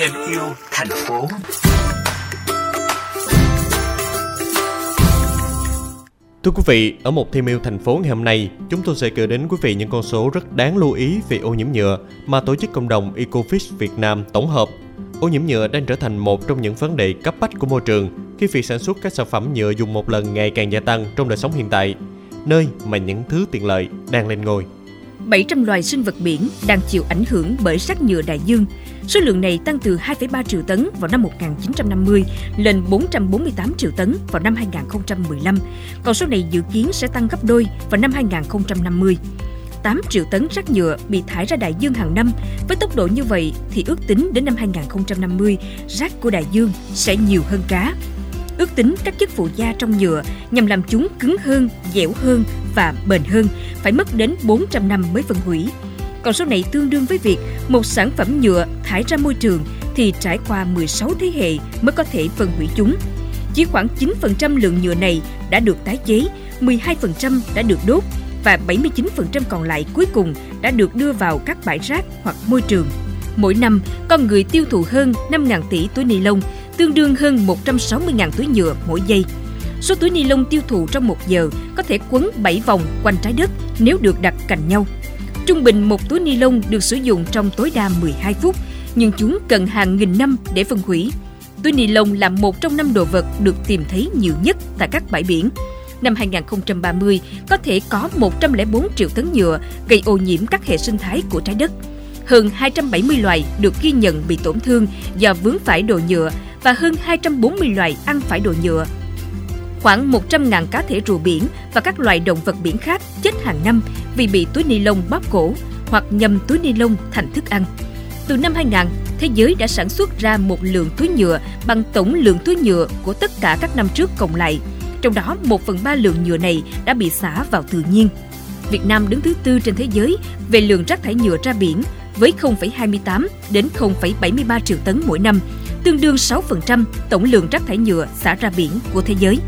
thêm yêu thành phố. Thưa quý vị, ở một thêm yêu thành phố ngày hôm nay, chúng tôi sẽ gửi đến quý vị những con số rất đáng lưu ý về ô nhiễm nhựa mà tổ chức cộng đồng Ecofish Việt Nam tổng hợp. Ô nhiễm nhựa đang trở thành một trong những vấn đề cấp bách của môi trường khi việc sản xuất các sản phẩm nhựa dùng một lần ngày càng gia tăng trong đời sống hiện tại, nơi mà những thứ tiện lợi đang lên ngôi. 700 loài sinh vật biển đang chịu ảnh hưởng bởi rác nhựa đại dương. Số lượng này tăng từ 2,3 triệu tấn vào năm 1950 lên 448 triệu tấn vào năm 2015. Còn số này dự kiến sẽ tăng gấp đôi vào năm 2050. 8 triệu tấn rác nhựa bị thải ra đại dương hàng năm. Với tốc độ như vậy thì ước tính đến năm 2050, rác của đại dương sẽ nhiều hơn cá. Ước tính các chất phụ gia trong nhựa nhằm làm chúng cứng hơn, dẻo hơn và bền hơn phải mất đến 400 năm mới phân hủy. Còn số này tương đương với việc một sản phẩm nhựa thải ra môi trường thì trải qua 16 thế hệ mới có thể phân hủy chúng. Chỉ khoảng 9% lượng nhựa này đã được tái chế, 12% đã được đốt và 79% còn lại cuối cùng đã được đưa vào các bãi rác hoặc môi trường. Mỗi năm, con người tiêu thụ hơn 5.000 tỷ túi ni lông, tương đương hơn 160.000 túi nhựa mỗi giây. Số túi ni lông tiêu thụ trong một giờ có thể quấn 7 vòng quanh trái đất nếu được đặt cạnh nhau. Trung bình một túi ni lông được sử dụng trong tối đa 12 phút, nhưng chúng cần hàng nghìn năm để phân hủy. Túi ni lông là một trong năm đồ vật được tìm thấy nhiều nhất tại các bãi biển. Năm 2030, có thể có 104 triệu tấn nhựa gây ô nhiễm các hệ sinh thái của trái đất. Hơn 270 loài được ghi nhận bị tổn thương do vướng phải đồ nhựa và hơn 240 loài ăn phải đồ nhựa. Khoảng 100.000 cá thể rùa biển và các loài động vật biển khác chết hàng năm vì bị túi ni lông bóp cổ hoặc nhầm túi ni lông thành thức ăn. Từ năm 2000, thế giới đã sản xuất ra một lượng túi nhựa bằng tổng lượng túi nhựa của tất cả các năm trước cộng lại. Trong đó, 1 phần 3 lượng nhựa này đã bị xả vào tự nhiên. Việt Nam đứng thứ tư trên thế giới về lượng rác thải nhựa ra biển với 0,28 đến 0,73 triệu tấn mỗi năm, tương đương 6% tổng lượng rác thải nhựa xả ra biển của thế giới.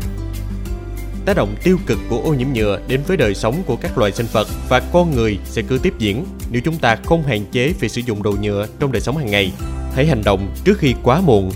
Tác động tiêu cực của ô nhiễm nhựa đến với đời sống của các loài sinh vật và con người sẽ cứ tiếp diễn nếu chúng ta không hạn chế việc sử dụng đồ nhựa trong đời sống hàng ngày. Hãy hành động trước khi quá muộn